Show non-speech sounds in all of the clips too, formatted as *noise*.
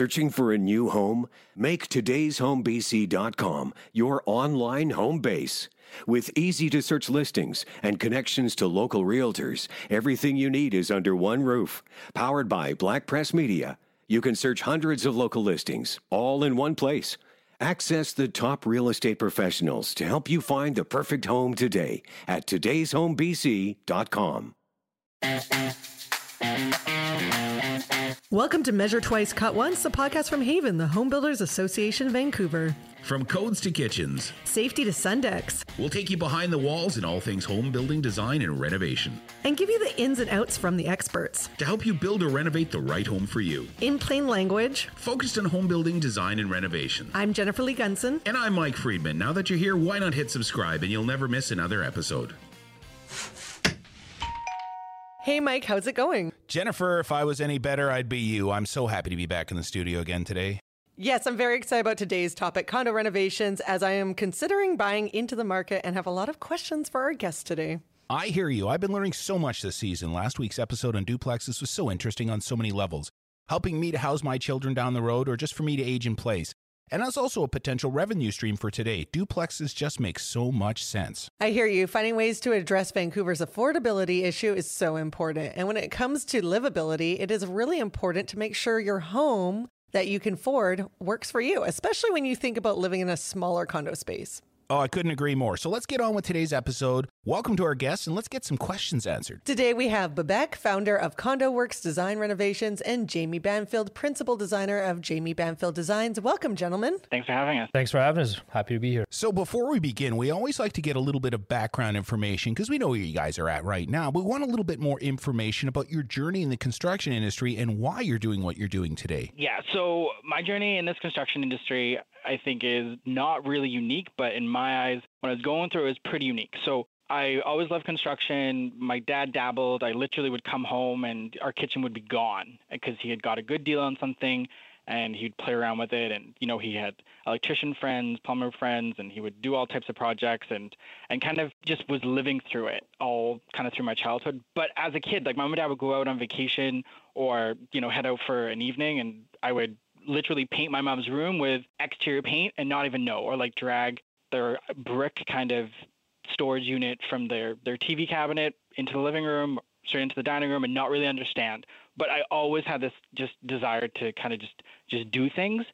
Searching for a new home? Make today'shomebc.com your online home base. With easy to search listings and connections to local realtors, everything you need is under one roof. Powered by Black Press Media, you can search hundreds of local listings, all in one place. Access the top real estate professionals to help you find the perfect home today at today'shomebc.com. Welcome to Measure Twice, Cut Once, a podcast from HAVAN, the Home Builders Association Vancouver. From codes to kitchens, Safety to Sundex, we'll take you behind the walls in all things home building, design, and renovation and give you the ins and outs from the experts. to help you build or renovate the right home for you. In plain language, Focused on home building, design, and renovation. I'm Jennifer Lee Gunson. And I'm Mike Friedman. Now that you're here, why not hit subscribe and you'll never miss another episode. Hey, Mike, how's it going? Jennifer, if I was any better, I'd be you. I'm so happy to be back in the studio again today. Yes, I'm very excited about today's topic condo renovations as I am considering buying into the market and have a lot of questions for our guest today. I hear you. I've been learning so much this season. Last week's episode on duplexes was so interesting on so many levels, helping me to house my children down the road or just for me to age in place. And that's also a potential revenue stream for today. Duplexes just make so much sense. I hear you. Finding ways to address Vancouver's affordability issue is so important. And when it comes to livability, it is really important to make sure your home that you can afford works for you, especially when you think about living in a smaller condo space. Oh, I couldn't agree more. So let's get on with today's episode. Welcome to our guests and let's get some questions answered. Today we have Babak, founder of Condo Works Design Renovations, and Jamie Banfield, principal designer of Jamie Banfield Designs. Welcome, gentlemen. Thanks for having us. Thanks for having us. Happy to be here. So before we begin, we always like to get a little bit of background information because we know where you guys are at right now. But we want a little bit more information about your journey in the construction industry and why you're doing what you're doing today. Yeah, so my journey in this construction industry, I think, is not really unique, but in my eyes, when I was going through it, was pretty unique. So I always loved construction. My dad dabbled. I literally would come home and our kitchen would be gone because he had got a good deal on something and he'd play around with it and you know he had electrician friends plumber friends and he would do all types of projects and and kind of just was living through it all kind of through my childhood but as a kid like mom and dad would go out on vacation or you know head out for an evening and i would literally paint my mom's room with exterior paint and not even know or like drag their brick kind of storage unit from their their tv cabinet into the living room straight into the dining room and not really understand but i always had this just desire to kind of just just do things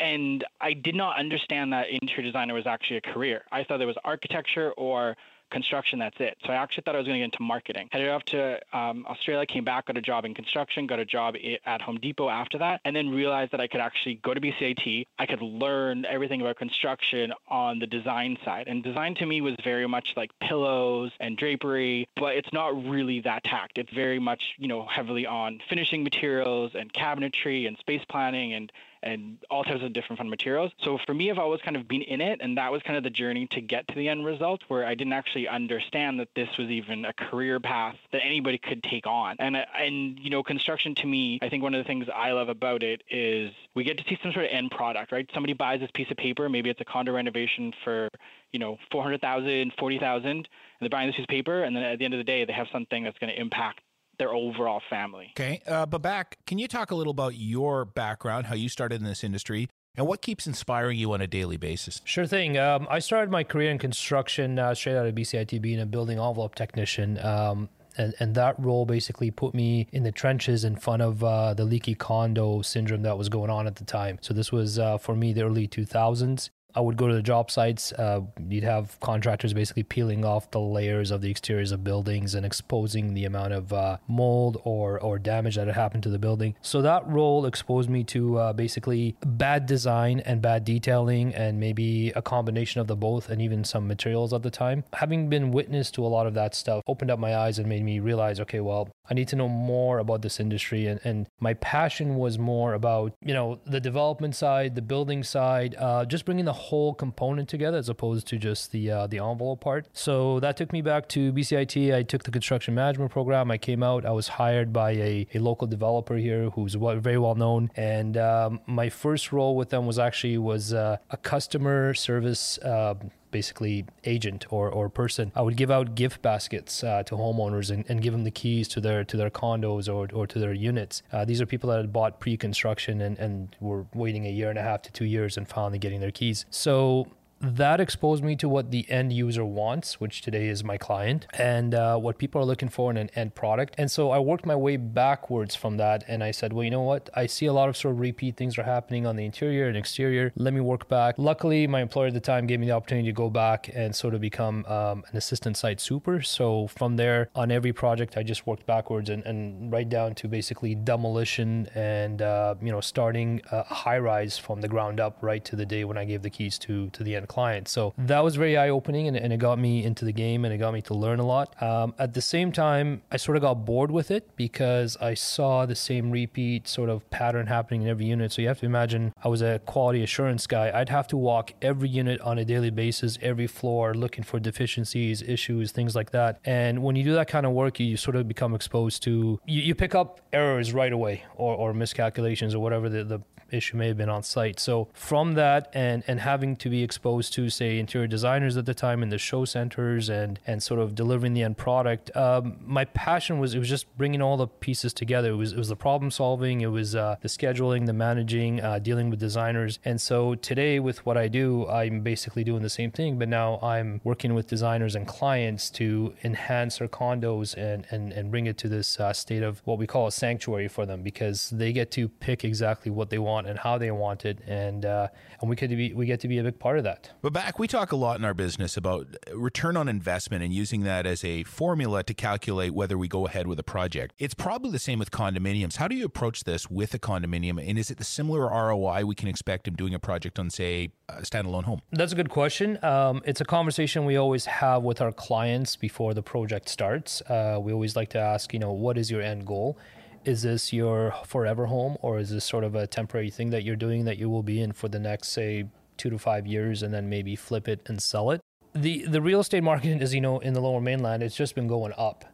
and I did not understand that interior designer was actually a career. I thought there was architecture or construction, that's it. So I actually thought I was going to get into marketing. Headed off to um, Australia, came back, got a job in construction, got a job at Home Depot after that, and then realized that I could actually go to BCIT. I could learn everything about construction on the design side. And design to me was very much like pillows and drapery, but it's not really that tact. It's very much, you know, heavily on finishing materials and cabinetry and space planning and and all types of different fun materials. So for me, I've always kind of been in it, and that was kind of the journey to get to the end result, where I didn't actually understand that this was even a career path that anybody could take on. And uh, and you know, construction to me, I think one of the things I love about it is we get to see some sort of end product, right? Somebody buys this piece of paper, maybe it's a condo renovation for you know 400,000, 40,000, and they're buying this piece of paper, and then at the end of the day, they have something that's going to impact their overall family. Okay, uh, Babak, can you talk a little about your background, how you started in this industry, and what keeps inspiring you on a daily basis? Sure thing. Um, I started my career in construction uh, straight out of BCIT, being a building envelope technician. Um, and, and that role basically put me in the trenches in front of uh, the leaky condo syndrome that was going on at the time. So this was uh, for me the early 2000s. I would go to the job sites. Uh, you'd have contractors basically peeling off the layers of the exteriors of buildings and exposing the amount of uh, mold or or damage that had happened to the building. So that role exposed me to uh, basically bad design and bad detailing, and maybe a combination of the both, and even some materials at the time. Having been witness to a lot of that stuff, opened up my eyes and made me realize, okay, well, I need to know more about this industry, and and my passion was more about you know the development side, the building side, uh, just bringing the whole component together as opposed to just the uh, the envelope part. So that took me back to BCIT. I took the construction management program. I came out. I was hired by a, a local developer here who's very well known. And um, my first role with them was actually was uh, a customer service. Uh, basically agent or, or person. I would give out gift baskets uh, to homeowners and, and give them the keys to their to their condos or, or to their units. Uh, these are people that had bought pre-construction and, and were waiting a year and a half to two years and finally getting their keys. So that exposed me to what the end user wants, which today is my client, and uh, what people are looking for in an end product. And so I worked my way backwards from that, and I said, well, you know what? I see a lot of sort of repeat things are happening on the interior and exterior. Let me work back. Luckily, my employer at the time gave me the opportunity to go back and sort of become um, an assistant site super. So from there, on every project, I just worked backwards and, and right down to basically demolition and uh, you know starting a high rise from the ground up, right to the day when I gave the keys to to the end clients. So that was very eye opening and, and, it got me into the game and it got me to learn a lot. Um, at the same time, I sort of got bored with it because I saw the same repeat sort of pattern happening in every unit. So you have to imagine I was a quality assurance guy. I'd have to walk every unit on a daily basis, every floor, looking for deficiencies, issues, things like that. And when you do that kind of work, you, you sort of become exposed to, you, you pick up errors right away or, or miscalculations or whatever the, the issue may have been on site. So from that and and having to be exposed to say interior designers at the time in the show centers and and sort of delivering the end product, um, my passion was it was just bringing all the pieces together. It was it was the problem solving, it was uh, the scheduling, the managing, uh, dealing with designers. And so today with what I do, I'm basically doing the same thing, but now I'm working with designers and clients to enhance their condos and and and bring it to this uh, state of what we call a sanctuary for them because they get to pick exactly what they want want and how they want it, and uh, and we could be we get to be a big part of that. Babak, we talk a lot in our business about return on investment and using that as a formula to calculate whether we go ahead with a project. It's probably the same with condominiums. How do you approach this with a condominium, and is it the similar ROI we can expect in doing a project on, say, a standalone home? That's a good question. Um, it's a conversation we always have with our clients before the project starts. Uh, we always like to ask, you know, what is your end goal? Is this your forever home or is this sort of a temporary thing that you're doing that you will be in for the next say two to five years and then maybe flip it and sell it? The the real estate market as you know in the lower mainland it's just been going up.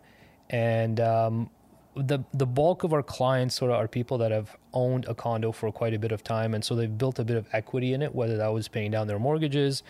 And um, the the bulk of our clients sort of are people that have owned a condo for quite a bit of time and so they've built a bit of equity in it whether that was paying down their mortgages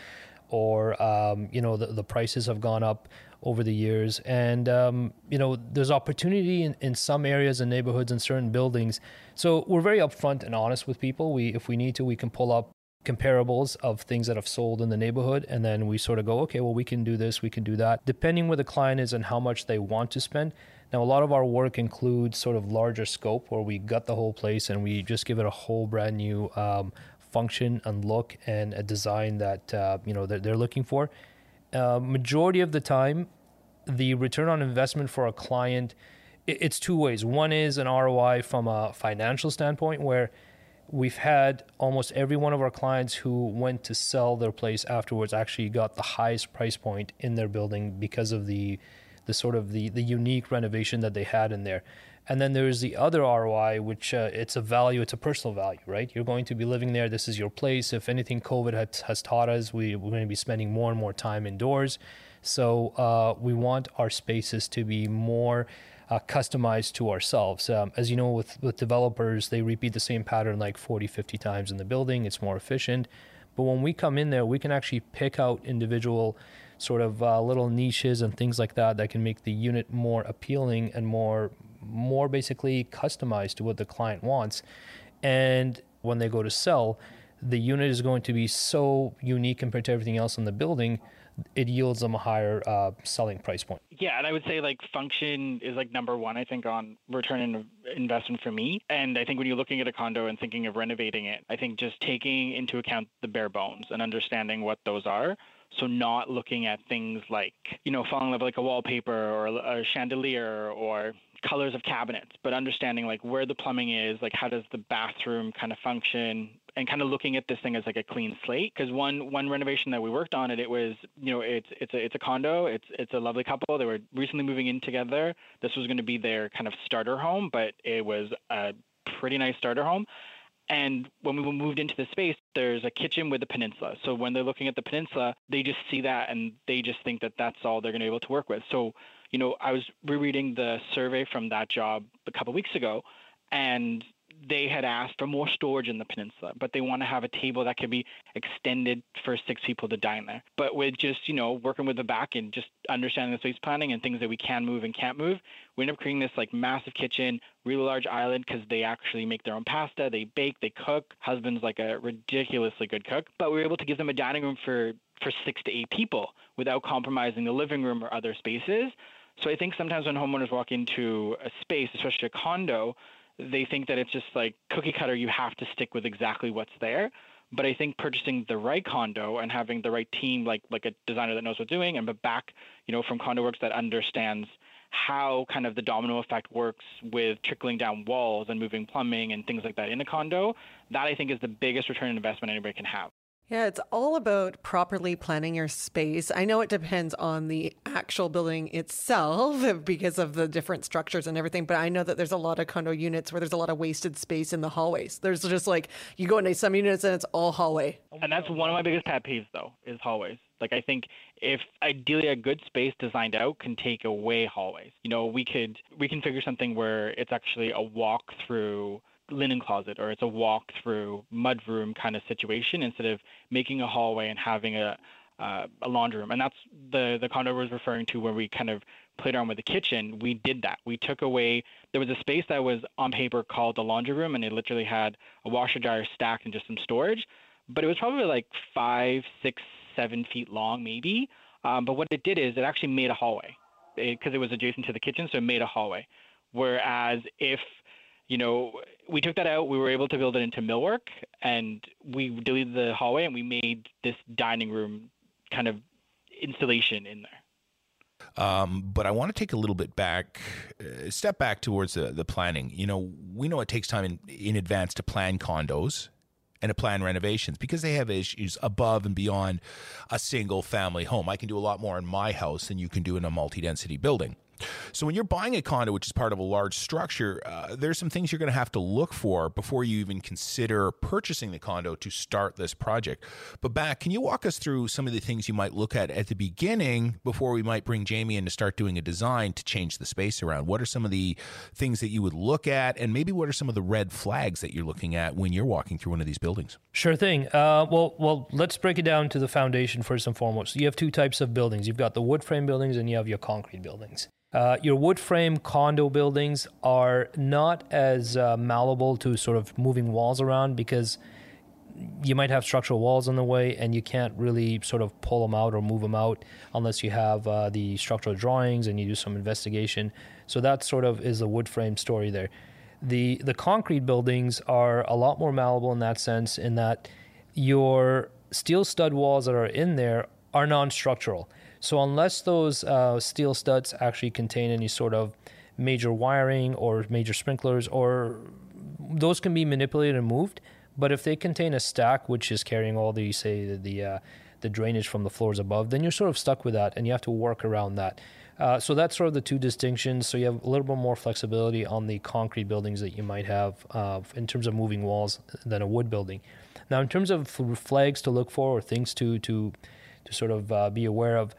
or um, you know the, the prices have gone up over the years. And, um, you know, there's opportunity in, in some areas and neighborhoods and certain buildings. So we're very upfront and honest with people. We, if we need to, we can pull up comparables of things that have sold in the neighborhood and then we sort of go okay well we can do this we can do that depending where the client is and how much they want to spend now a lot of our work includes sort of larger scope where we gut the whole place and we just give it a whole brand new um, function and look and a design that uh, you know they're looking for uh, majority of the time, the return on investment for a client, it's two ways. One is an ROI from a financial standpoint, where we've had almost every one of our clients who went to sell their place afterwards actually got the highest price point in their building because of the the sort of the the unique renovation that they had in there. And then there's the other ROI, which uh, it's a value, it's a personal value, right? You're going to be living there. This is your place. If anything, COVID has, has taught us, we, we're going to be spending more and more time indoors. So uh, we want our spaces to be more uh, customized to ourselves. Um, as you know, with, with developers, they repeat the same pattern like 40, 50 times in the building. It's more efficient. But when we come in there, we can actually pick out individual sort of uh, little niches and things like that that can make the unit more appealing and more more basically customized to what the client wants. And when they go to sell, the unit is going to be so unique compared to everything else in the building, it yields them a higher uh, selling price point. Yeah, and I would say like function is like number one, I think, on return on investment for me. And I think when you're looking at a condo and thinking of renovating it, I think just taking into account the bare bones and understanding what those are. So not looking at things like, you know, falling in love like a wallpaper or a chandelier or colors of cabinets, but understanding like where the plumbing is, like how does the bathroom kind of function, and kind of looking at this thing as like a clean slate. Because one one renovation that we worked on it, it was you know it's it's a it's a condo, it's it's a lovely couple. They were recently moving in together. This was going to be their kind of starter home, but it was a pretty nice starter home. And when we moved into the space, there's a kitchen with a peninsula. So when they're looking at the peninsula, they just see that and they just think that that's all they're going to be able to work with. So you know, I was rereading the survey from that job a couple weeks ago, and they had asked for more storage in the peninsula, but they want to have a table that could be extended for six people to dine there. But with just, you know, working with the back and just understanding the space planning and things that we can move and can't move, we end up creating this like massive kitchen, really large island because they actually make their own pasta, they bake, they cook. Husband's like a ridiculously good cook, but we were able to give them a dining room for for six to eight people without compromising the living room or other spaces. So I think sometimes when homeowners walk into a space, especially a condo, they think that it's just like cookie cutter, you have to stick with exactly what's there. But I think purchasing the right condo and having the right team, like like a designer that knows what's doing, and Babak, you know, from Condo Works that understands how kind of the domino effect works with trickling down walls and moving plumbing and things like that in a condo, that I think is the biggest return on investment anybody can have. Yeah, it's all about properly planning your space. I know it depends on the actual building itself *laughs* because of the different structures and everything, but I know that there's a lot of condo units where there's a lot of wasted space in the hallways. There's just like you go into some units and it's all hallway. And that's one of my biggest pet peeves though, is hallways. Like I think if ideally a good space designed out can take away hallways. You know, we could we can figure something where it's actually a walk through linen closet or it's a walk through mudroom kind of situation instead of making a hallway and having a uh, a laundry room. And that's the the condo was referring to where we kind of played around with the kitchen. We did that. We took away there was a space that was on paper called the laundry room and it literally had a washer dryer stacked and just some storage. But it was probably like five, six, seven feet long maybe. Um, but what it did is it actually made a hallway because it, it was adjacent to the kitchen, so it made a hallway. Whereas if you know, we took that out. We were able to build it into millwork, and we deleted the hallway, and we made this dining room kind of installation in there. Um, but I want to take a little bit back, uh, step back towards the, the planning. You know, we know it takes time in, in advance to plan condos and to plan renovations because they have issues above and beyond a single family home. I can do a lot more in my house than you can do in a multi density building. So when you're buying a condo, which is part of a large structure, uh, there's some things you're going to have to look for before you even consider purchasing the condo to start this project. Babak, can you walk us through some of the things you might look at at the beginning before we might bring Jamie in to start doing a design to change the space around? What are some of the things that you would look at, and maybe what are some of the red flags that you're looking at when you're walking through one of these buildings? Sure thing. Uh, well, well, let's break it down to the foundation first and foremost. You have two types of buildings. You've got the wood frame buildings, and you have your concrete buildings. Uh, your wood frame condo buildings are not as uh, malleable to sort of moving walls around because you might have structural walls in the way and you can't really sort of pull them out or move them out unless you have uh, the structural drawings and you do some investigation. So that sort of is the wood frame story there. The the concrete buildings are a lot more malleable in that sense in that your steel stud walls that are in there are non-structural. So unless those uh, steel studs actually contain any sort of major wiring or major sprinklers, or those can be manipulated and moved. But if they contain a stack which is carrying all the say the the, uh, the drainage from the floors above, then you're sort of stuck with that, and you have to work around that. Uh, so that's sort of the two distinctions. So you have a little bit more flexibility on the concrete buildings that you might have uh, in terms of moving walls than a wood building. Now, in terms of flags to look for or things to to to sort of uh, be aware of,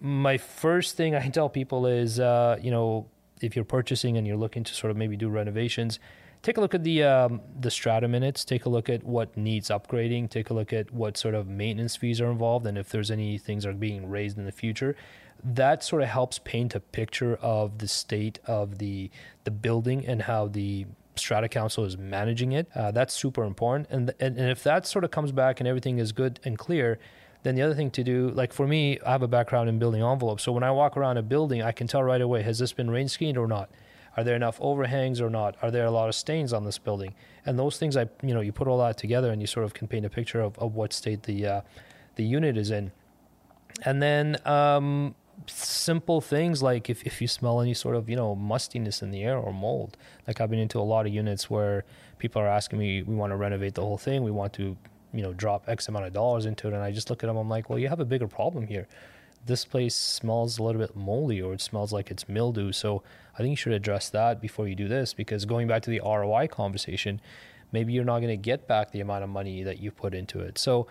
my first thing I tell people is, uh, you know, if you're purchasing and you're looking to sort of maybe do renovations, take a look at the um, the strata minutes. Take a look at what needs upgrading. Take a look at what sort of maintenance fees are involved, and if there's any things are being raised in the future. That sort of helps paint a picture of the state of the the building and how the strata council is managing it. Uh, that's super important, and, and and if that sort of comes back and everything is good and clear then the other thing to do, like for me, I have a background in building envelopes. So when I walk around a building, I can tell right away has this been rain screened or not? Are there enough overhangs or not? Are there a lot of stains on this building? And those things, I you know, you put all that together and you sort of can paint a picture of, of what state the uh, the unit is in. And then um, simple things like if, if you smell any sort of you know mustiness in the air or mold. Like I've been into a lot of units where people are asking me, we want to renovate the whole thing, we want to you know drop X amount of dollars into it, and I just look at them. I'm like, well, you have a bigger problem here. This place smells a little bit moldy, or it smells like it's mildew. So I think you should address that before you do this. Because going back to the ROI conversation, maybe you're not going to get back the amount of money that you put into it. So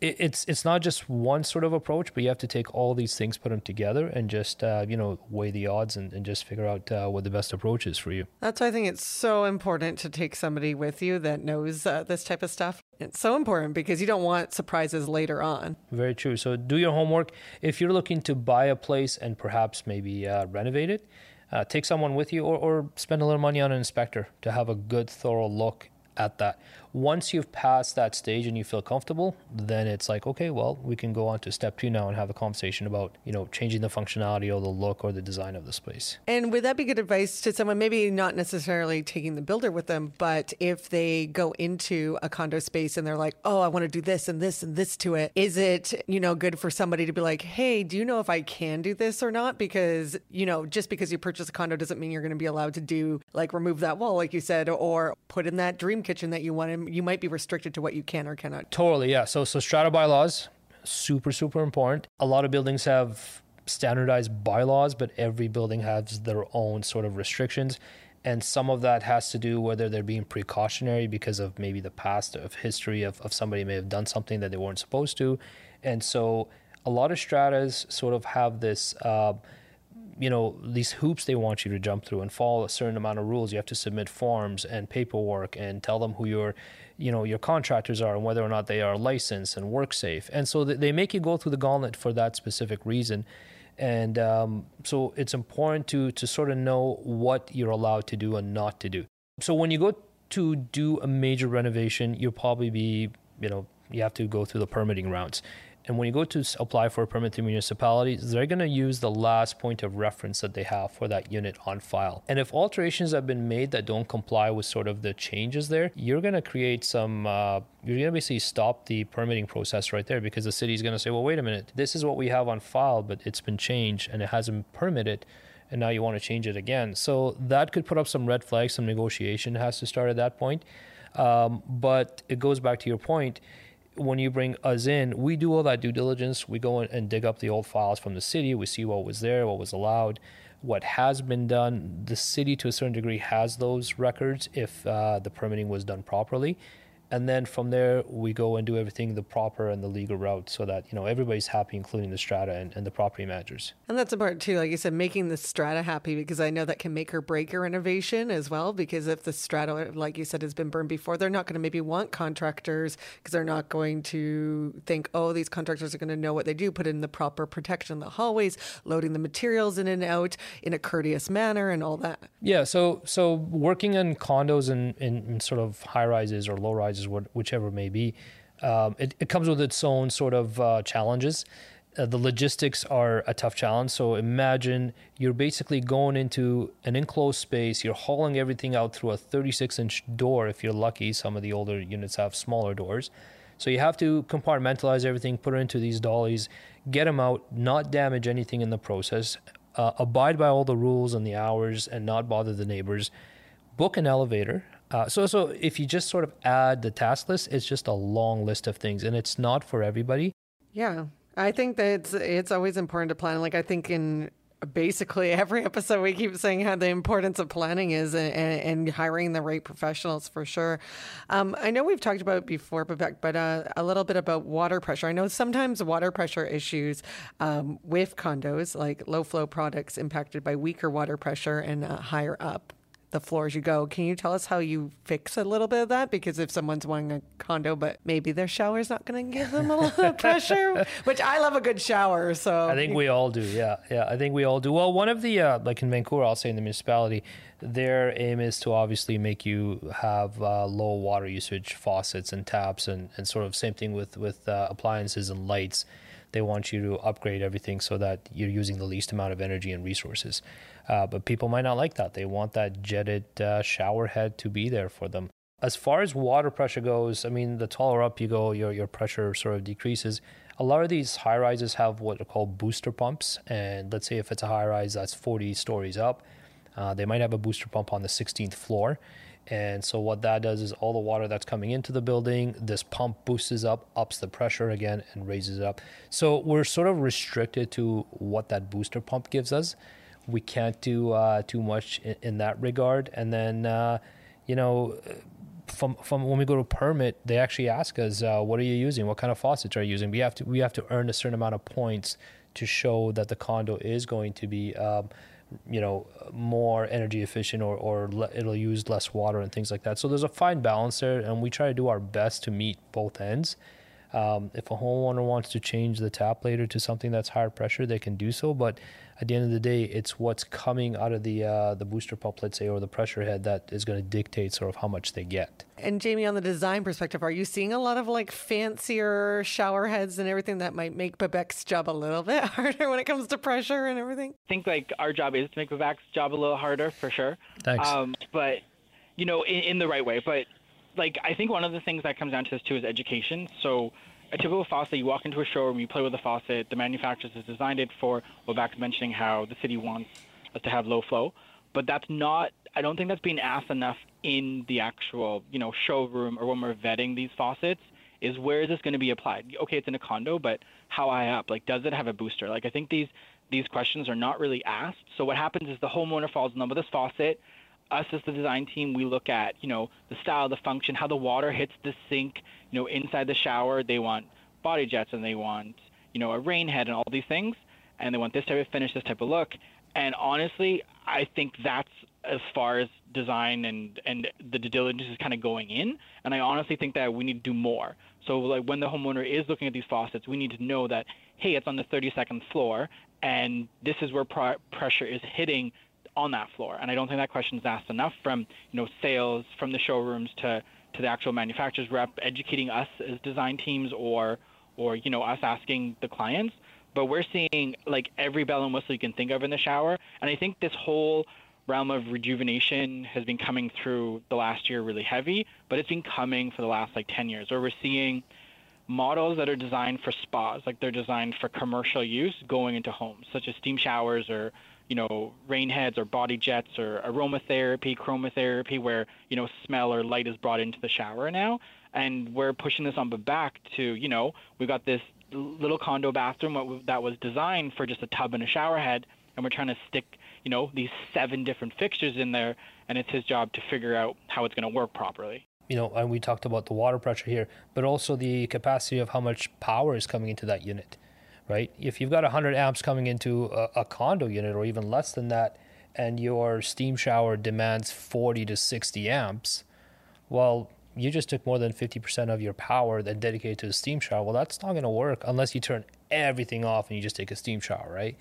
it, it's it's not just one sort of approach, but you have to take all these things, put them together, and just uh, you know weigh the odds and, and just figure out uh, what the best approach is for you. That's why I think it's so important to take somebody with you that knows uh, this type of stuff. It's so important because you don't want surprises later on. Very true. So do your homework. If you're looking to buy a place and perhaps maybe uh, renovate it, uh, take someone with you or, or spend a little money on an inspector to have a good, thorough look at that. Once you've passed that stage and you feel comfortable, then it's like, okay, well, we can go on to step two now and have a conversation about, you know, changing the functionality or the look or the design of the space. And would that be good advice to someone, maybe not necessarily taking the builder with them, but if they go into a condo space and they're like, oh, I want to do this and this and this to it, is it, you know, good for somebody to be like, hey, do you know if I can do this or not? Because, you know, just because you purchase a condo doesn't mean you're going to be allowed to do, like, remove that wall, like you said, or put in that dream kitchen that you want. You might be restricted to what you can or cannot. Totally, yeah. So, so strata bylaws, super, super important. A lot of buildings have standardized bylaws, but every building has their own sort of restrictions. And some of that has to do whether they're being precautionary because of maybe the past of history of, of somebody may have done something that they weren't supposed to. And so a lot of stratas sort of have this. Uh, you know these hoops they want you to jump through and follow a certain amount of rules. You have to submit forms and paperwork and tell them who your you know your contractors are and whether or not they are licensed and work safe. And so they make you go through the gauntlet for that specific reason. And um, so it's important to to sort of know what you're allowed to do and not to do. So when you go to do a major renovation you'll probably be you know you have to go through the permitting routes and when you go to apply for a permit to municipalities, they're going to use the last point of reference that they have for that unit on file. And if alterations have been made that don't comply with sort of the changes there, you're going to create some, uh, you're going to basically stop the permitting process right there because the city is going to say, well, wait a minute, this is what we have on file, but it's been changed and it hasn't permitted and now you want to change it again. So that could put up some red flags. Some negotiation has to start at that point. Um, but it goes back to your point when you bring us in, we do all that due diligence. We go in and dig up the old files from the city. We see what was there, what was allowed, what has been done. The city, to a certain degree, has those records if uh, the permitting was done properly and then from there we go and do everything the proper and the legal route so that you know everybody's happy including the strata and, and the property managers. And that's important too like you said making the strata happy because i know that can make or break your renovation as well because if the strata like you said has been burned before they're not going to maybe want contractors because they're not going to think oh these contractors are going to know what they do put in the proper protection in the hallways loading the materials in and out in a courteous manner and all that. Yeah so so working in condos and in, in sort of high rises or low rises whichever may be. Um, it, it, comes with its own sort of uh, challenges. Uh, the logistics are a tough challenge. So imagine you're basically going into an enclosed space, you're hauling everything out through a 36 inch door if you're lucky. Some of the older units have smaller doors. So you have to compartmentalize everything, put it into these dollies, get them out, not damage anything in the process, uh, abide by all the rules and the hours, and not bother the neighbors. Book an elevator. Uh, so, so if you just sort of add the task list, it's just a long list of things, and it's not for everybody. Yeah, I think that it's it's always important to plan. Like I think in basically every *laughs* episode we keep saying how the importance of planning is and, and hiring the right professionals for sure um, i know we've talked about before but, but uh, a little bit about water pressure i know sometimes water pressure issues um, with condos like low flow products impacted by weaker water pressure and uh, higher up the floor as you go. Can you tell us how you fix a little bit of that? Because if someone's wanting a condo, but maybe their shower's not going to give them a lot of *laughs* pressure, which I love a good shower. So I think we all do. Yeah, yeah. I think we all do. Well, one of the uh, like in Vancouver, I'll say in the municipality, their aim is to obviously make you have uh, low water usage faucets and taps, and and sort of same thing with with uh, appliances and lights. They want you to upgrade everything so that you're using the least amount of energy and resources. Uh, but people might not like that. They want that jetted uh, shower head to be there for them. As far as water pressure goes, I mean, the taller up you go, your, your pressure sort of decreases. A lot of these high rises have what are called booster pumps. And let's say if it's a high rise that's 40 stories up, uh, they might have a booster pump on the 16th floor. And so what that does is all the water that's coming into the building, this pump boosts up, ups the pressure again, and raises it up. So we're sort of restricted to what that booster pump gives us we can't do uh, too much in, in, that regard. And then, uh, you know, from from when we go to permit, they actually ask us, uh, "What are you using? What kind of faucets are you using?" We have to we have to earn a certain amount of points to show that the condo is going to be, um, you know, more energy efficient or or le- it'll use less water and things like that. So there's a fine balance there, and we try to do our best to meet both ends. Um, if a homeowner wants to change the tap later to something that's higher pressure, they can do so. But at the end of the day, it's what's coming out of the uh, the booster pump, let's say, or the pressure head that is going to dictate sort of how much they get. And Jamie, on the design perspective, are you seeing a lot of like fancier shower heads and everything that might make Babak's job a little bit *laughs* harder when it comes to pressure and everything? I think like our job is to make Babak's job a little harder for sure. Thanks. Um, but you know, in, in the right way. But like I think one of the things that comes down to this too is education. So a typical faucet, you walk into a showroom, you play with the faucet. The manufacturer has designed it for well back to mentioning how the city wants us to have low flow, but that's not. I don't think that's being asked enough in the actual, you know, showroom or when we're vetting these faucets. Is where is this going to be applied? Okay, it's in a condo, but how high up? Like, does it have a booster? Like, I think these these questions are not really asked. So what happens is the homeowner falls in love with this faucet us as the design team, we look at, you know, the style, the function, how the water hits the sink, you know, inside the shower. They want body jets and they want, you know, a rain head and all these things. And they want this type of finish, this type of look. And honestly, I think that's as far as design and, and the due diligence is kind of going in. And I honestly think that we need to do more. So like when the homeowner is looking at these faucets, we need to know that, hey, it's on the 32nd floor and this is where pr- pressure is hitting on that floor. And I don't think that question is asked enough from you know sales, from the showrooms to to the actual manufacturers rep, educating us as design teams, or or you know us asking the clients. But we're seeing like every bell and whistle you can think of in the shower, and I think this whole realm of rejuvenation has been coming through the last year really heavy, but it's been coming for the last like 10 years, where we're seeing models that are designed for spas, like they're designed for commercial use going into homes, such as steam showers or you know, rain heads or body jets or aromatherapy, chromotherapy, where, you know, smell or light is brought into the shower now. And we're pushing this on the back to, you know, we've got this little condo bathroom that was designed for just a tub and a shower head. And we're trying to stick, you know, these seven different fixtures in there. And it's his job to figure out how it's going to work properly you know, and we talked about the water pressure here, but also the capacity of how much power is coming into that unit right? If you've got 100 amps coming into a, a condo unit or even less than that, and your steam shower demands 40 to 60 amps, well, you just took more than 50% of your power that dedicated to the steam shower. Well, that's not going to work unless you turn everything off and you just take a steam shower, right?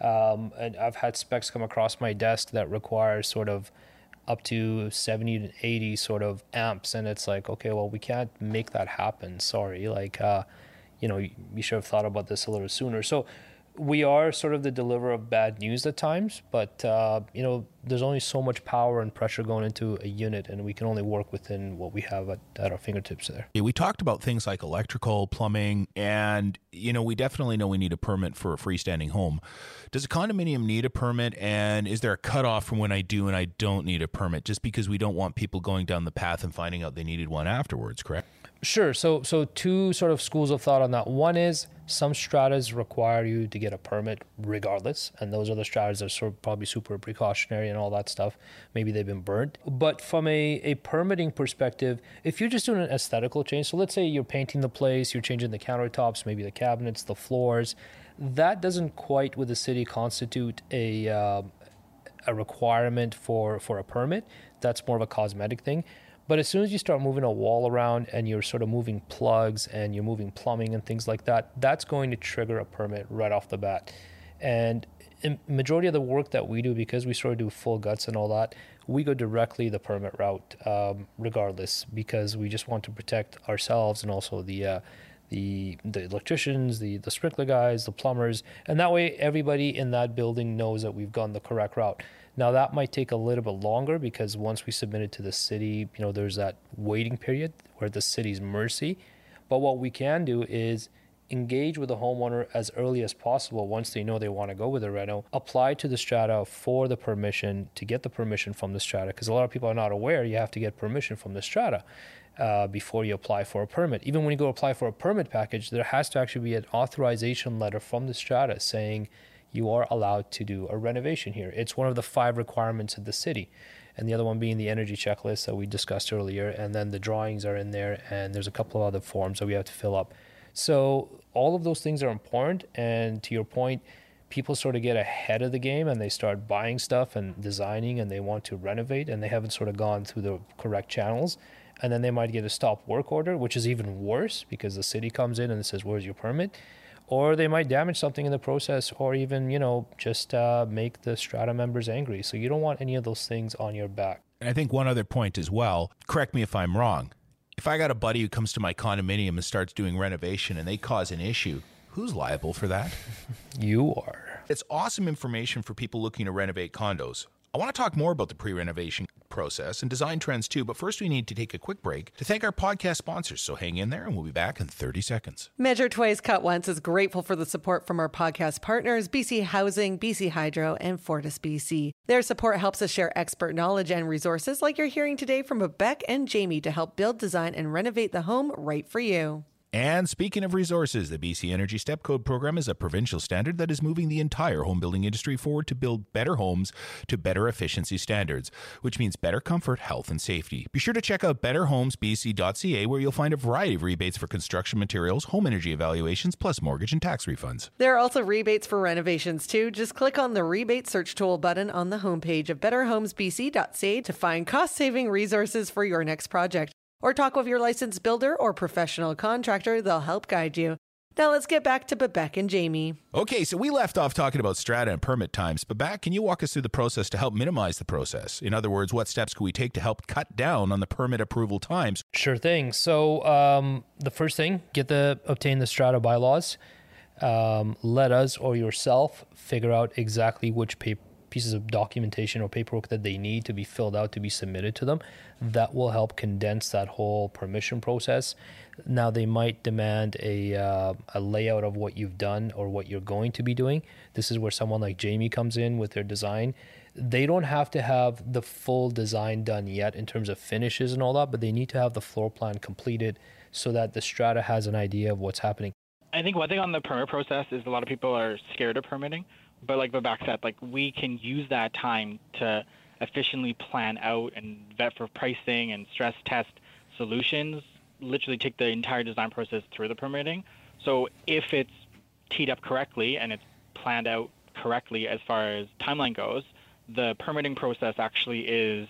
Um, and I've had specs come across my desk that require sort of up to 70 to 80 sort of amps. And it's like, okay, well, we can't make that happen. Sorry. Like, uh, you know, you should have thought about this a little sooner. So we are sort of the deliverer of bad news at times, but uh, you know, there's only so much power and pressure going into a unit, and we can only work within what we have at, at our fingertips there. Yeah, we talked about things like electrical, plumbing, and you know, we definitely know we need a permit for a freestanding home. Does a condominium need a permit, and is there a cutoff from when I do and I don't need a permit? Just because we don't want people going down the path and finding out they needed one afterwards, correct? Sure. So, so two sort of schools of thought on that. One is some stratas require you to get a permit regardless, and those are the stratas that are sort of probably super precautionary and all that stuff. Maybe they've been burnt. But from a, a permitting perspective, if you're just doing an aesthetical change, so let's say you're painting the place, you're changing the countertops, maybe the cabinets, the floors, that doesn't quite with the city constitute a uh, a requirement for for a permit. That's more of a cosmetic thing. But as soon as you start moving a wall around and you're sort of moving plugs and you're moving plumbing and things like that, that's going to trigger a permit right off the bat. And majority of the work that we do, because we sort of do full guts and all that, we go directly the permit route, um, regardless, because we just want to protect ourselves and also the uh, the the electricians, the the sprinkler guys, the plumbers, and that way everybody in that building knows that we've gone the correct route. Now that might take a little bit longer because once we submit it to the city, you know, there's that waiting period where the city's mercy. But what we can do is engage with the homeowner as early as possible once they know they want to go with a reno. Apply to the strata for the permission to get the permission from the strata because a lot of people are not aware you have to get permission from the strata. Uh, before you apply for a permit. Even when you go apply for a permit package, there has to actually be an authorization letter from the strata saying you are allowed to do a renovation here. It's one of the five requirements of the city. and the other one being the energy checklist that we discussed earlier. And then the drawings are in there, and there's a couple of other forms that we have to fill up. So all of those things are important. And to your point, people sort of get ahead of the game and they start buying stuff and designing and they want to renovate and they haven't sort of gone through the correct channels. And then they might get a stop work order, which is even worse because the city comes in and says, Where's your permit? Or they might damage something in the process or even, you know, just uh, make the strata members angry. So you don't want any of those things on your back. And I think one other point as well, correct me if I'm wrong. If I got a buddy who comes to my condominium and starts doing renovation and they cause an issue, who's liable for that? *laughs* You are. It's awesome information for people looking to renovate condos. I want to talk more about the pre renovation process and design trends too, but first we need to take a quick break to thank our podcast sponsors. So hang in there and we'll be back in 30 seconds. Measure Twice, Cut Once is grateful for the support from our podcast partners, BC Housing, BC Hydro, and Fortis BC. Their support helps us share expert knowledge and resources like you're hearing today from Babak and Jamie to help build, design, and renovate the home right for you. And speaking of resources, the BC Energy Step Code program is a provincial standard that is moving the entire home building industry forward to build better homes to better efficiency standards, which means better comfort, health, and safety. Be sure to check out betterhomesbc.ca where you'll find a variety of rebates for construction materials, home energy evaluations, plus mortgage and tax refunds. There are also rebates for renovations too. Just click on the rebate search tool button on the homepage of betterhomesbc.ca to find cost saving resources for your next project. Or talk with your licensed builder or professional contractor, they'll help guide you. Now let's get back to Babak and Jamie. Okay, so we left off talking about strata and permit times. Babak, can you walk us through the process to help minimize the process? In other words, what steps can we take to help cut down on the permit approval times? Sure thing. So um, the first thing, get the obtain the strata bylaws. Um, let us or yourself figure out exactly which paper pieces of documentation or paperwork that they need to be filled out to be submitted to them. That will help condense that whole permission process. Now they might demand a uh, a layout of what you've done or what you're going to be doing. This is where someone like Jamie comes in with their design. They don't have to have the full design done yet in terms of finishes and all that, but they need to have the floor plan completed so that the strata has an idea of what's happening. I think one thing on the permit process is a lot of people are scared of permitting, but like Babak said, like we can use that time to efficiently plan out and vet for pricing and stress test solutions. Literally take the entire design process through the permitting. So if it's teed up correctly and it's planned out correctly as far as timeline goes, the permitting process actually is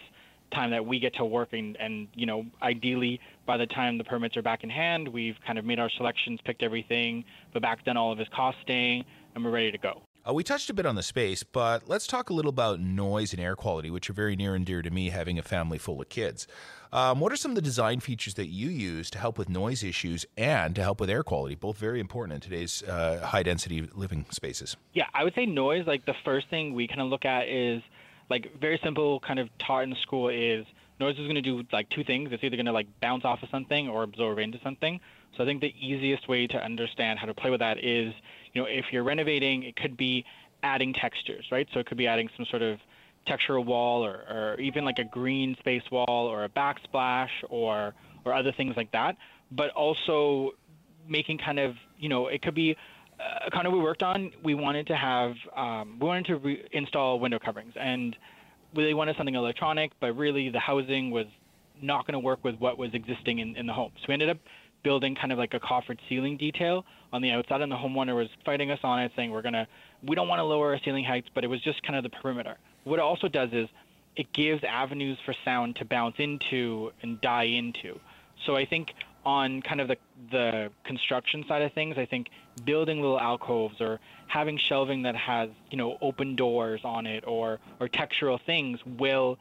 time that we get to work and, and you know ideally by the time the permits are back in hand we've kind of made our selections picked everything Babak done all of his costing and we're ready to go Uh, we touched a bit on the space, but let's talk a little about noise and air quality, which are very near and dear to me having a family full of kids. Um, what are some of the design features that you use to help with noise issues and to help with air quality? Both very important in today's uh, high density living spaces. Yeah, I would say noise. Like the first thing we kind of look at is like very simple, kind of taught in school is noise is going to do like two things. It's either going to like bounce off of something or absorb into something. So I think the easiest way to understand how to play with that is, you know, if you're renovating, it could be adding textures, right? So it could be adding some sort of textural wall or, or even like a green space wall or a backsplash or or other things like that. But also making kind of, you know, it could be a condo we worked on. We wanted to have, um, we wanted to re- install window coverings, and we wanted something electronic, but really the housing was not going to work with what was existing in, in the home. So we ended up building kind of like a coffered ceiling detail on the outside, and the homeowner was fighting us on it, saying we're gonna, we don't want to lower our ceiling heights, but it was just kind of the perimeter. What it also does is it gives avenues for sound to bounce into and die into. So I think on kind of the the construction side of things, I think building little alcoves or having shelving that has you know open doors on it or or textural things will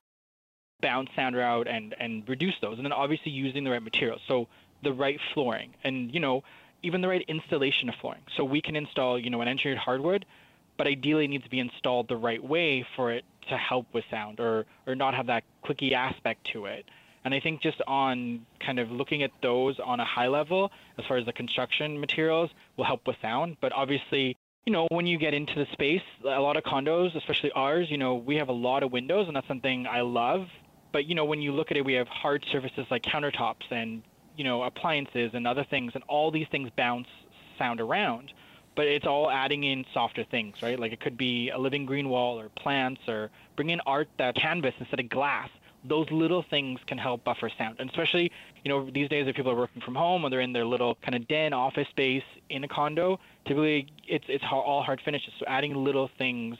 bounce sound out and and reduce those. And then obviously using the right materials, so the right flooring and you know even the right installation of flooring. So we can install you know an engineered hardwood, but ideally it needs to be installed the right way for it to help with sound or or not have that clicky aspect to it. And I think just on kind of looking at those on a high level, as far as the construction materials, will help with sound. But obviously, you know, when you get into the space, a lot of condos, especially ours, you know, we have a lot of windows, and that's something I love. But you know, when you look at it, we have hard surfaces like countertops and you know appliances and other things, and all these things bounce sound around. But it's all adding in softer things, right? Like it could be a living green wall or plants or bring in art that canvas instead of glass those little things can help buffer sound. And especially, you know, these days if people are working from home or they're in their little kind of den office space in a condo, typically it's it's all hard finishes. So adding little things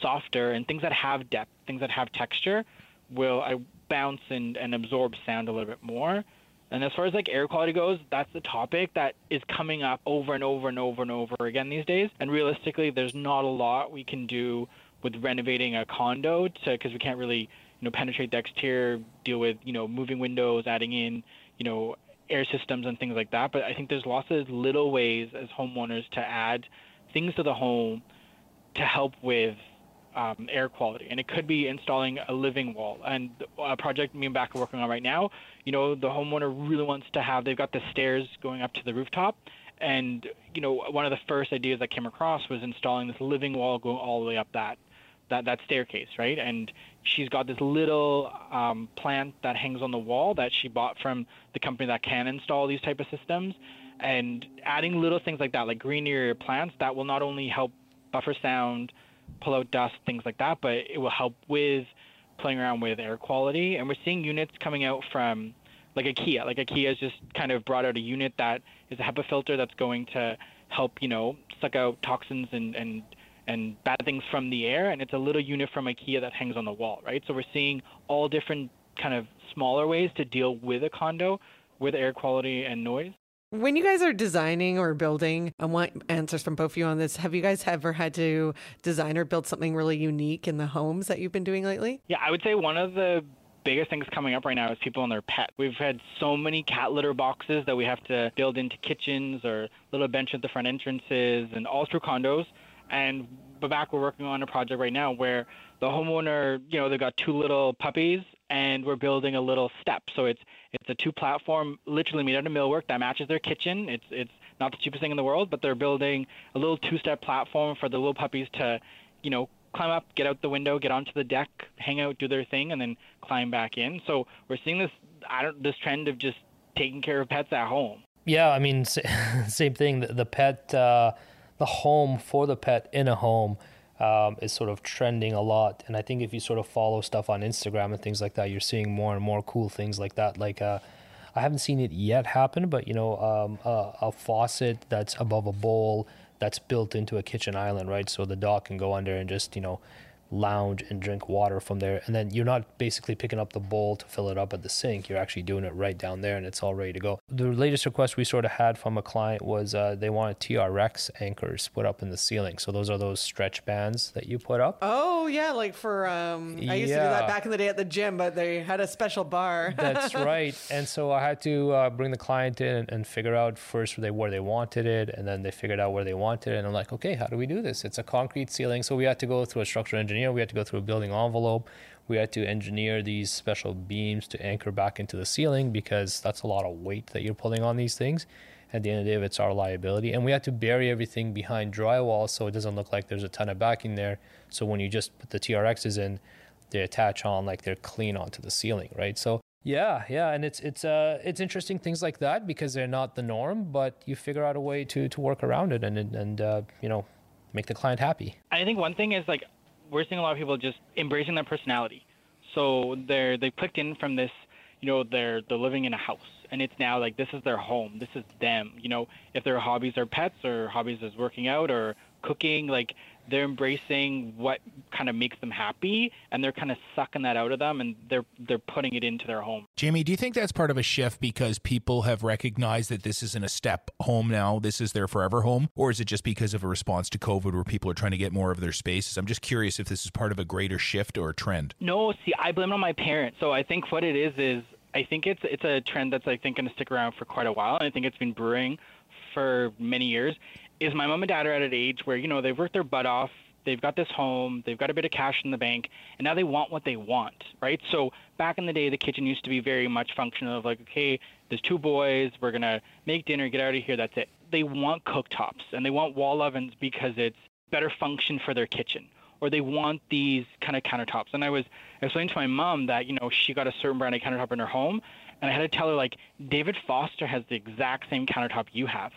softer and things that have depth, things that have texture will I bounce and, and absorb sound a little bit more. And as far as like air quality goes, that's the topic that is coming up over and over and over and over again these days. And realistically, there's not a lot we can do with renovating a condo because we can't really you know penetrate the exterior, deal with you know moving windows, adding in you know air systems and things like that. But I think there's lots of little ways as homeowners to add things to the home to help with um, air quality, and it could be installing a living wall. And a project me and Babak are working on right now, you know, the homeowner really wants to have. They've got the stairs going up to the rooftop, and you know, one of the first ideas that came across was installing this living wall going all the way up that that that staircase, right? And she's got this little um, plant that hangs on the wall that she bought from the company that can install these type of systems. And adding little things like that, like green plants, that will not only help buffer sound pull out dust, things like that, but it will help with playing around with air quality. And we're seeing units coming out from like IKEA. Like IKEA has just kind of brought out a unit that is a HEPA filter that's going to help, you know, suck out toxins and, and and bad things from the air. And it's a little unit from IKEA that hangs on the wall, right? So we're seeing all different kind of smaller ways to deal with a condo with air quality and noise. When you guys are designing or building, I want answers from both of you on this. Have you guys ever had to design or build something really unique in the homes that you've been doing lately? Yeah, I would say one of the biggest things coming up right now is people and their pet. We've had so many cat litter boxes that we have to build into kitchens or little bench at the front entrances and all through condos. And Babak we're working on a project right now where the homeowner, you know, they've got two little puppies and we're building a little step. So it's it's a two platform, literally made out of millwork that matches their kitchen. It's it's not the cheapest thing in the world, but they're building a little two step platform for the little puppies to, you know, climb up, get out the window, get onto the deck, hang out, do their thing, and then climb back in. So we're seeing this I don't this trend of just taking care of pets at home. Yeah, I mean, *laughs* same thing. The, pet, uh, the home for the pet in a home um, is sort of trending a lot. And I think if you sort of follow stuff on Instagram and things like that, you're seeing more and more cool things like that. Like, uh, I haven't seen it yet happen, but you know, um, uh, a faucet that's above a bowl that's built into a kitchen island, right? So the dog can go under and just, you know, lounge and drink water from there. And then you're not basically picking up the bowl to fill it up at the sink. You're actually doing it right down there and it's all ready to go. The latest request we sort of had from a client was uh, they wanted TRX anchors put up in the ceiling. So those are those stretch bands that you put up. Oh, yeah. Like for, um, I used yeah. to do that back in the day at the gym, but they had a special bar. *laughs* That's right. And so I had to uh, bring the client in and, and figure out first where they, where they wanted it. And then they figured out where they wanted it. And I'm like, okay, how do we do this? It's a concrete ceiling. So we had to go through a structural engineer engineer. We had to go through a building envelope. We had to engineer these special beams to anchor back into the ceiling because that's a lot of weight that you're pulling on these things. At the end of the day, it's our liability. And we had to bury everything behind drywall so it doesn't look like there's a ton of backing there. So when you just put the TRXs in, they attach on like they're clean onto the ceiling, right? So yeah, yeah, and it's it's uh it's interesting things like that because they're not the norm, but you figure out a way to to work around it and and uh, you know make the client happy. I think one thing is like we're seeing a lot of people just embracing their personality. So they're they clicked in from this, you know, they're they're living in a house and it's now like this is their home. This is them. You know, if their hobbies are pets or hobbies is working out or cooking, like they're embracing what kind of makes them happy and they're kind of sucking that out of them and they're they're putting it into their home. Jamie, do you think that's part of a shift because people have recognized that this isn't a step home now, this is their forever home or is it just because of a response to COVID where people are trying to get more of their spaces? I'm just curious if this is part of a greater shift or a trend. No, see, I blame it on my parents. So I think what it is is I think it's it's a trend that's I think going to stick around for quite a while and I think it's been brewing for many years is my mom and dad are at an age where you know they've worked their butt off they've got this home they've got a bit of cash in the bank and now they want what they want right? So back in the day the kitchen used to be very much functional of like okay there's two boys we're to make dinner get out of here that's it. They want cooktops and they want wall ovens because it's better function for their kitchen or they want these kind of countertops. And i was explaining to my mom that you know she got a certain brand of countertop in her home and i had to tell her like david foster has the exact same countertop you have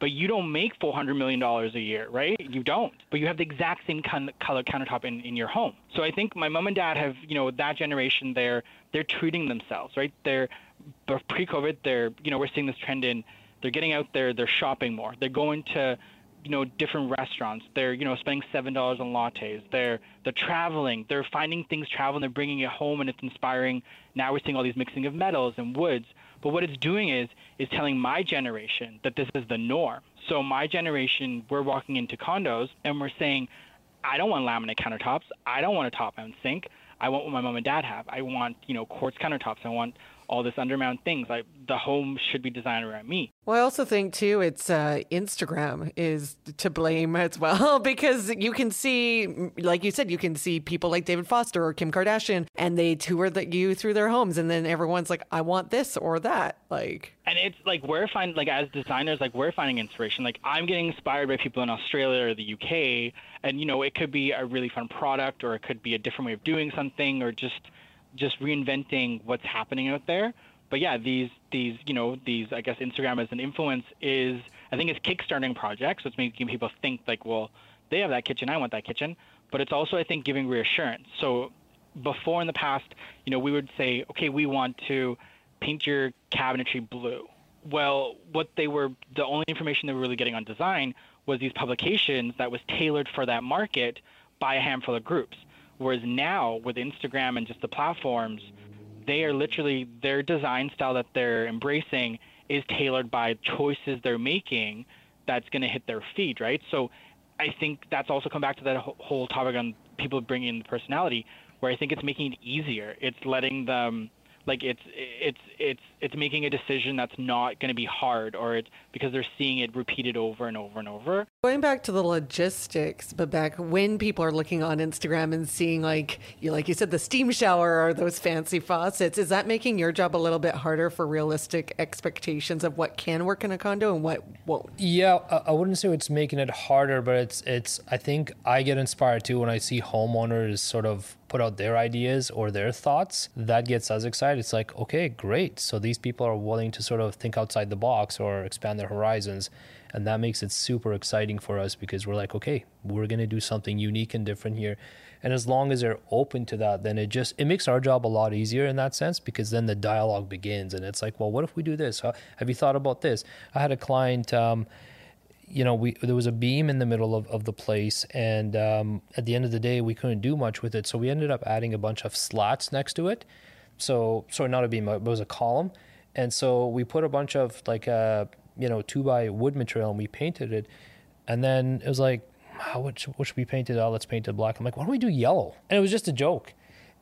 but you don't make $400 million a year, right? You don't. But you have the exact same color countertop in, in your home. So I think my mom and dad have, you know, that generation, they're, they're treating themselves, right? They're, pre-COVID, they're, you know, we're seeing this trend in, they're getting out there, they're shopping more. They're going to, you know different restaurants they're you know spending seven dollars on lattes they're they're traveling they're finding things traveling they're bringing it home and it's inspiring now we're seeing all these mixing of metals and woods but what it's doing is is telling my generation that this is the norm. So my generation we're walking into condos and we're saying i don't want laminate countertops. I don't want a top mount sink. I want what my mom and dad have. I want you know quartz countertops. I want all this undermount things. Like the home should be designed around me. Well, I also think too, it's uh, Instagram is to blame as well *laughs* because you can see, like you said, you can see people like David Foster or Kim Kardashian, and they tour the, you through their homes, and then everyone's like, "I want this or that." Like, and it's like we're finding, like as designers, like we're finding inspiration. Like I'm getting inspired by people in Australia or the UK, and you know, it could be a really fun product, or it could be a different way of doing something, or just just reinventing what's happening out there. But yeah, these these you know these I guess Instagram as an influence is I think it's kickstarting projects. So it's making people think like, well, they have that kitchen, I want that kitchen. But it's also I think giving reassurance. So before in the past, you know, we would say, okay, we want to paint your cabinetry blue. Well, what they were the only information they were really getting on design was these publications that was tailored for that market by a handful of groups. Whereas now with Instagram and just the platforms, they are literally their design style that they're embracing is tailored by choices they're making that's going to hit their feed, right? So I think that's also come back to that whole topic on people bringing in the personality, where I think it's making it easier. It's letting them like it's it's it's it's making a decision that's not going to be hard or it's because they're seeing it repeated over and over and over going back to the logistics but Babak when people are looking on instagram and seeing like you like you said the steam shower or those fancy faucets is that making your job a little bit harder for realistic expectations of what can work in a condo and what won't yeah i wouldn't say it's making it harder but it's it's i think i get inspired too when i see homeowners sort of put out their ideas or their thoughts, that gets us excited. It's like, okay, great. So these people are willing to sort of think outside the box or expand their horizons. And that makes it super exciting for us because we're like, okay, we're going to do something unique and different here. And as long as they're open to that, then it just it makes our job a lot easier in that sense because then the dialogue begins and it's like, well, what if we do this? Have you thought about this? I had a client um, you know, we there was a beam in the middle of, of the place, and um, at the end of the day, we couldn't do much with it. So we ended up adding a bunch of slats next to it. So, sorry, not a beam, but it was a column, and so we put a bunch of like uh, you know two by wood material, and we painted it. And then it was like, how what should, what should we paint it? Oh, let's paint it black. I'm like, why don't we do yellow? And it was just a joke.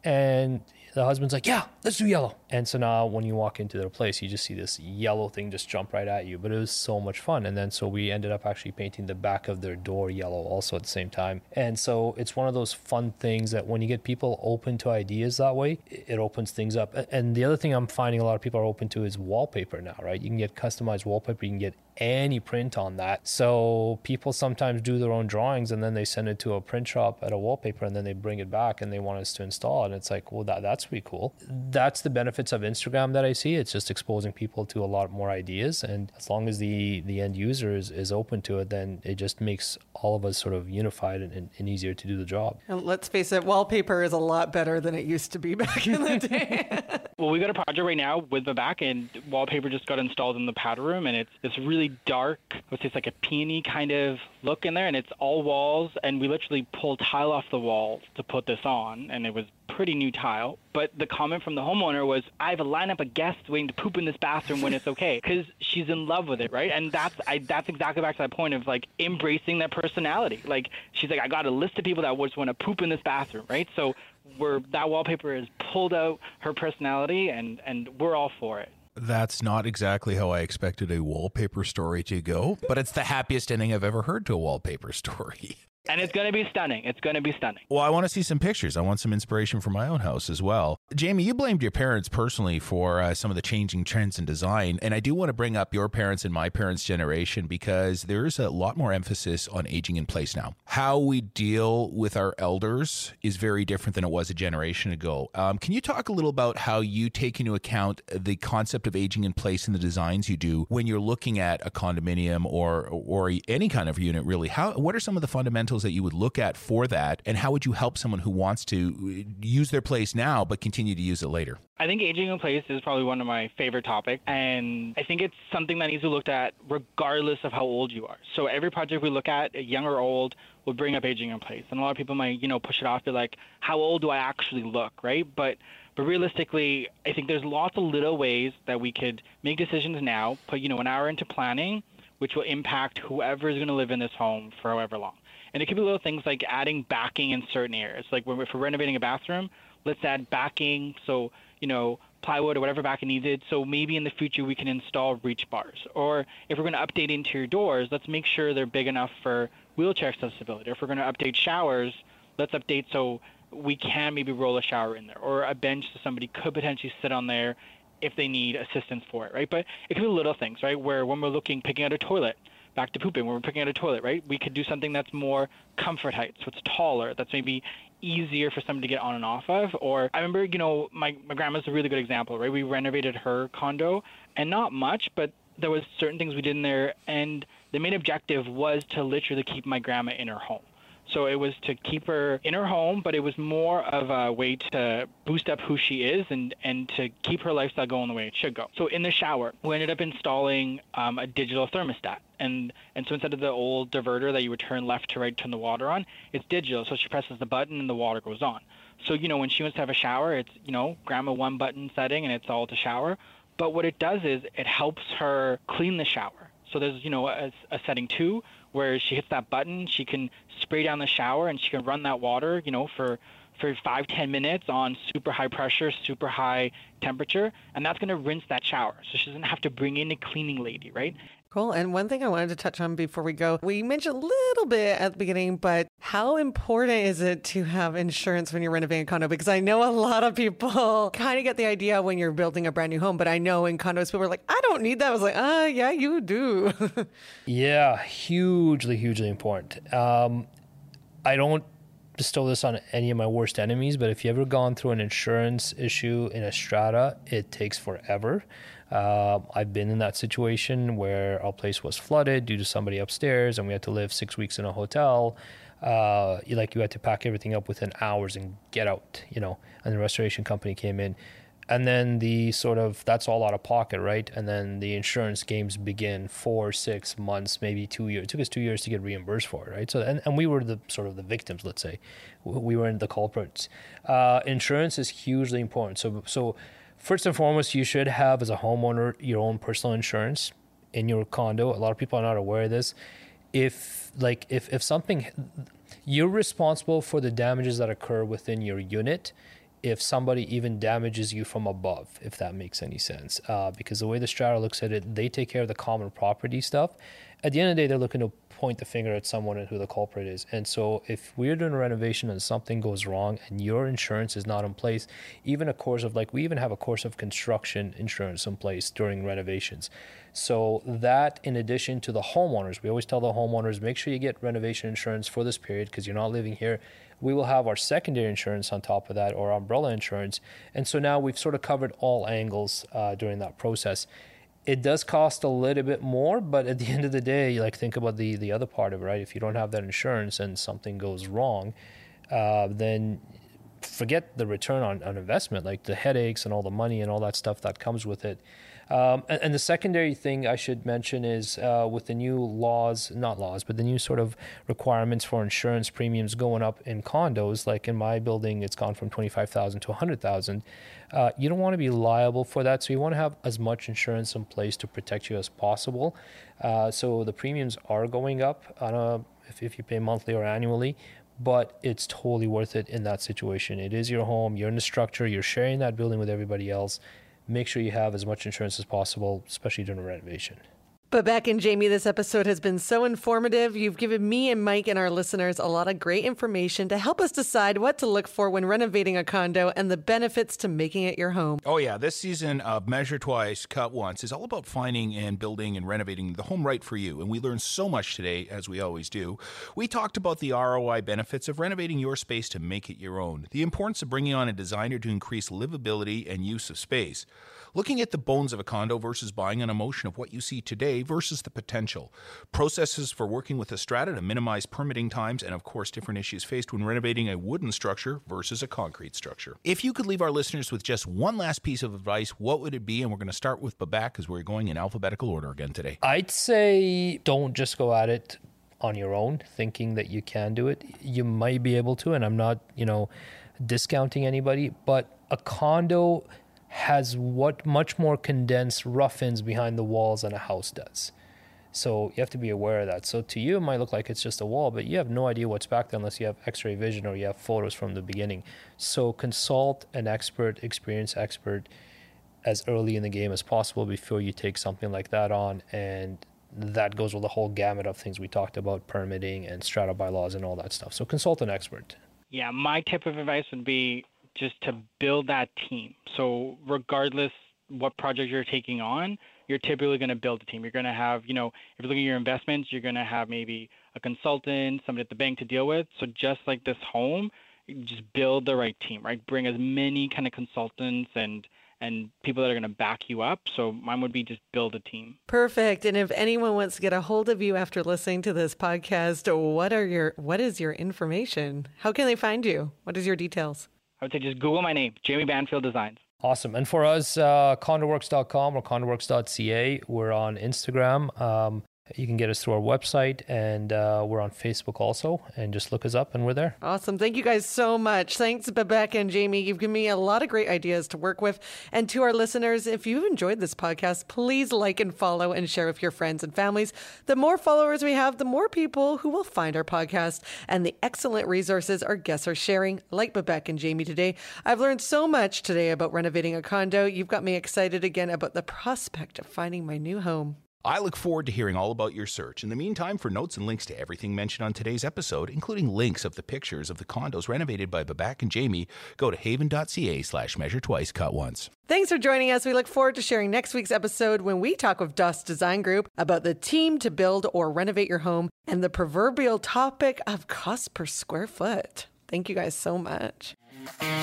And the husband's like, yeah, let's do yellow. And so now when you walk into their place, you just see this yellow thing just jump right at you. But it was so much fun. And then so we ended up actually painting the back of their door yellow also at the same time. And so it's one of those fun things that when you get people open to ideas that way, it opens things up. And the other thing I'm finding a lot of people are open to is wallpaper now, right? You can get customized wallpaper, you can get any print on that. So people sometimes do their own drawings and then they send it to a print shop at a wallpaper and then they bring it back and they want us to install it. And it's like, well, that, that's pretty cool. That's the benefits of Instagram that I see. It's just exposing people to a lot more ideas. And as long as the, the end user is, is open to it, then it just makes all of us sort of unified and, and easier to do the job. And let's face it, wallpaper is a lot better than it used to be *laughs* back in the day. *laughs* well, we got a project right now with the back and wallpaper just got installed in the powder room and it's, it's really really dark, let's say it's like a peony kind of look in there, and it's all walls. And we literally pulled tile off the wall to put this on, and it was pretty new tile. But the comment from the homeowner was, "I have a lineup of guests waiting to poop in this bathroom when it's okay," because she's in love with it, right? And that's I, that's exactly back to that point of like embracing that personality. Like she's like, "I got a list of people that just want to poop in this bathroom," right? So we're that wallpaper has pulled out her personality, and and we're all for it. That's not exactly how I expected a wallpaper story to go, but it's the happiest ending I've ever heard to a wallpaper *laughs* story. And it's going to be stunning. It's going to be stunning. Well, I want to see some pictures. I want some inspiration for my own house as well. Jamie, you blamed your parents personally for uh, some of the changing trends in design. And I do want to bring up your parents and my parents' generation because there is a lot more emphasis on aging in place now. How we deal with our elders is very different than it was a generation ago. Um, can you talk a little about how you take into account the concept of aging in place in the designs you do when you're looking at a condominium or or any kind of unit? Really, how what are some of the fundamentals that you would look at for that, and how would you help someone who wants to uh, use their place now but continue to use it later? I think aging in place is probably one of my favorite topics, and I think it's something that needs to be looked at regardless of how old you are. So every project we look at, young or old, will bring up aging in place, and a lot of people might, you know, push it off, be like, "How old do I actually look?" Right? But but realistically, I think there's lots of little ways that we could make decisions now, put you know an hour into planning, which will impact whoever is going to live in this home for however long. And it could be little things like adding backing in certain areas. Like when, if we're renovating a bathroom, let's add backing. So, you know, plywood or whatever backing needed. So maybe in the future we can install reach bars. Or if we're going to update interior doors, let's make sure they're big enough for wheelchair accessibility. If we're going to update showers, let's update so we can maybe roll a shower in there or a bench so somebody could potentially sit on there if they need assistance for it, right? But it could be little things, right? Where when we're looking, picking out a toilet, back to pooping, when we're picking out a toilet, right? We could do something that's more comfort height, so it's taller, that's maybe easier for somebody to get on and off of. Or I remember, you know, my, my grandma's a really good example, right? We renovated her condo and not much, but there was certain things we did in there and the main objective was to literally keep my grandma in her home. So it was to keep her in her home, but it was more of a way to boost up who she is and, and to keep her lifestyle going the way it should go. So in the shower, we ended up installing um, a digital thermostat. And, and so instead of the old diverter that you would turn left to right, turn the water on, it's digital. So she presses the button and the water goes on. So, you know, when she wants to have a shower, it's, you know, grandma one button setting and it's all to shower. But what it does is it helps her clean the shower. So there's, you know, a, a setting two where she hits that button, she can spray down the shower and she can run that water, you know, for for five ten minutes on super high pressure, super high temperature, and that's going to rinse that shower. So she doesn't have to bring in a cleaning lady, right? Cool. And one thing I wanted to touch on before we go, we mentioned a little bit at the beginning, but how important is it to have insurance when you're renovating a condo? Because I know a lot of people *laughs* kind of get the idea when you're building a brand new home, but I know in condos people are like, I don't need that. I was like, ah, uh, yeah, you do. *laughs* yeah, hugely, hugely important. Um, I don't bestow this on any of my worst enemies, but if you ever gone through an insurance issue in a strata, it takes forever. Uh, I've been in that situation where our place was flooded due to somebody upstairs, and we had to live six weeks in a hotel. Uh, like you had to pack everything up within hours and get out, you know. And the restoration company came in, and then the sort of that's all out of pocket, right? And then the insurance games begin four, six months, maybe two years. It took us two years to get reimbursed for it, right? So and, and we were the sort of the victims, let's say, we were in the culprits. Uh, insurance is hugely important. So so first and foremost, you should have as a homeowner your own personal insurance in your condo. A lot of people are not aware of this. If like if if something you're responsible for the damages that occur within your unit if somebody even damages you from above, if that makes any sense. Uh, because the way the strata looks at it, they take care of the common property stuff. At the end of the day, they're looking to point the finger at someone and who the culprit is. And so if we're doing a renovation and something goes wrong and your insurance is not in place, even a course of like we even have a course of construction insurance in place during renovations. So that in addition to the homeowners, we always tell the homeowners make sure you get renovation insurance for this period because you're not living here. We will have our secondary insurance on top of that or umbrella insurance. And so now we've sort of covered all angles uh, during that process it does cost a little bit more, but at the *laughs* end of the day, like think about the the other part of it, right? If you don't have that insurance and something goes wrong, uh, then forget the return on, on investment, like the headaches and all the money and all that stuff that comes with it. Um, and, and, the secondary thing I should mention is uh, with the new laws, not laws, but the new sort of requirements for insurance premiums going up in condos. Like in my building, it's gone from twenty five thousand to hundred thousand. Uh, you don't want to be liable for that, so you want to have as much insurance in place to protect you as possible. Uh, so the premiums are going up on a if, if you pay monthly or annually, but it's totally worth it in that situation. It is your home, you're in the structure, you're sharing that building with everybody else make sure you have as much insurance as possible, especially during a renovation. Babak and Jamie, this episode has been so informative. You've given me and Mike and our listeners a lot of great information to help us decide what to look for when renovating a condo and the benefits to making it your home. Oh, yeah. This season of Measure Twice, Cut Once is all about finding and building and renovating the home right for you. And we learned so much today, as we always do. We talked about the ROI benefits of renovating your space to make it your own, the importance of bringing on a designer to increase livability and use of space. Looking at the bones of a condo versus buying an emotion of what you see today versus the potential. Processes for working with a strata to minimize permitting times, and of course, different issues faced when renovating a wooden structure versus a concrete structure. If you could leave our listeners with just one last piece of advice, what would it be? And we're going to start with Babak because we're going in alphabetical order again today. I'd say don't just go at it on your own thinking that you can do it. You might be able to, and I'm not, you know, discounting anybody, but a condo has what much more condensed rough-ins behind the walls than a house does. So you have to be aware of that. So to you, it might look like it's just a wall, but you have no idea what's back there unless you have X-ray vision or you have photos from the beginning. So consult an expert, experienced expert, as early in the game as possible before you take something like that on. And that goes with the whole gamut of things we talked about, permitting and strata bylaws and all that stuff. So consult an expert. Yeah, my tip of advice would be just to build that team. So regardless what project you're taking on, you're typically going to build a team. You're going to have, you know, if you're looking at your investments, you're going to have maybe a consultant, somebody at the bank to deal with. So just like this home, just build the right team, right? Bring as many kind of consultants and and people that are going to back you up. So mine would be just build a team. Perfect. And if anyone wants to get a hold of you after listening to this podcast, what are your what is your information? How can they find you? What is your details? I would say just Google my name, Jamie Banfield Designs. Awesome. And for us, uh, condoworks.com or condoworks.ca, we're on Instagram. Um, you can get us through our website and uh, we're on Facebook also. And just look us up and we're there. Awesome. Thank you guys so much. Thanks, Babak and Jamie. You've given me a lot of great ideas to work with. And to our listeners, if you've enjoyed this podcast, please like and follow and share with your friends and families. The more followers we have, the more people who will find our podcast and the excellent resources our guests are sharing, like Babak and Jamie today. I've learned so much today about renovating a condo. You've got me excited again about the prospect of finding my new home. I look forward to hearing all about your search. In the meantime, for notes and links to everything mentioned on today's episode, including links of the pictures of the condos renovated by Babak and Jamie, go to havan.ca slash measure twice, cut once. Thanks for joining us. We look forward to sharing next week's episode when we talk with Doss Design Group about the team to build or renovate your home and the proverbial topic of cost per square foot. Thank you guys so much.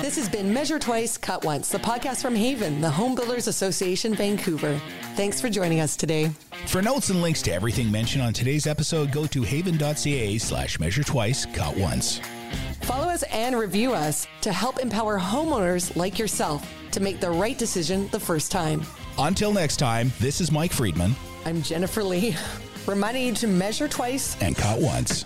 This has been Measure Twice, Cut Once, the podcast from HAVAN, the Home Builders Association, Vancouver. Thanks for joining us today. For notes and links to everything mentioned on today's episode, go to havan.ca slash measure twice, cut once. Follow us and review us to help empower homeowners like yourself to make the right decision the first time. Until next time, this is Mike Friedman. I'm Jennifer Lee, *laughs* reminding you to measure twice and cut once.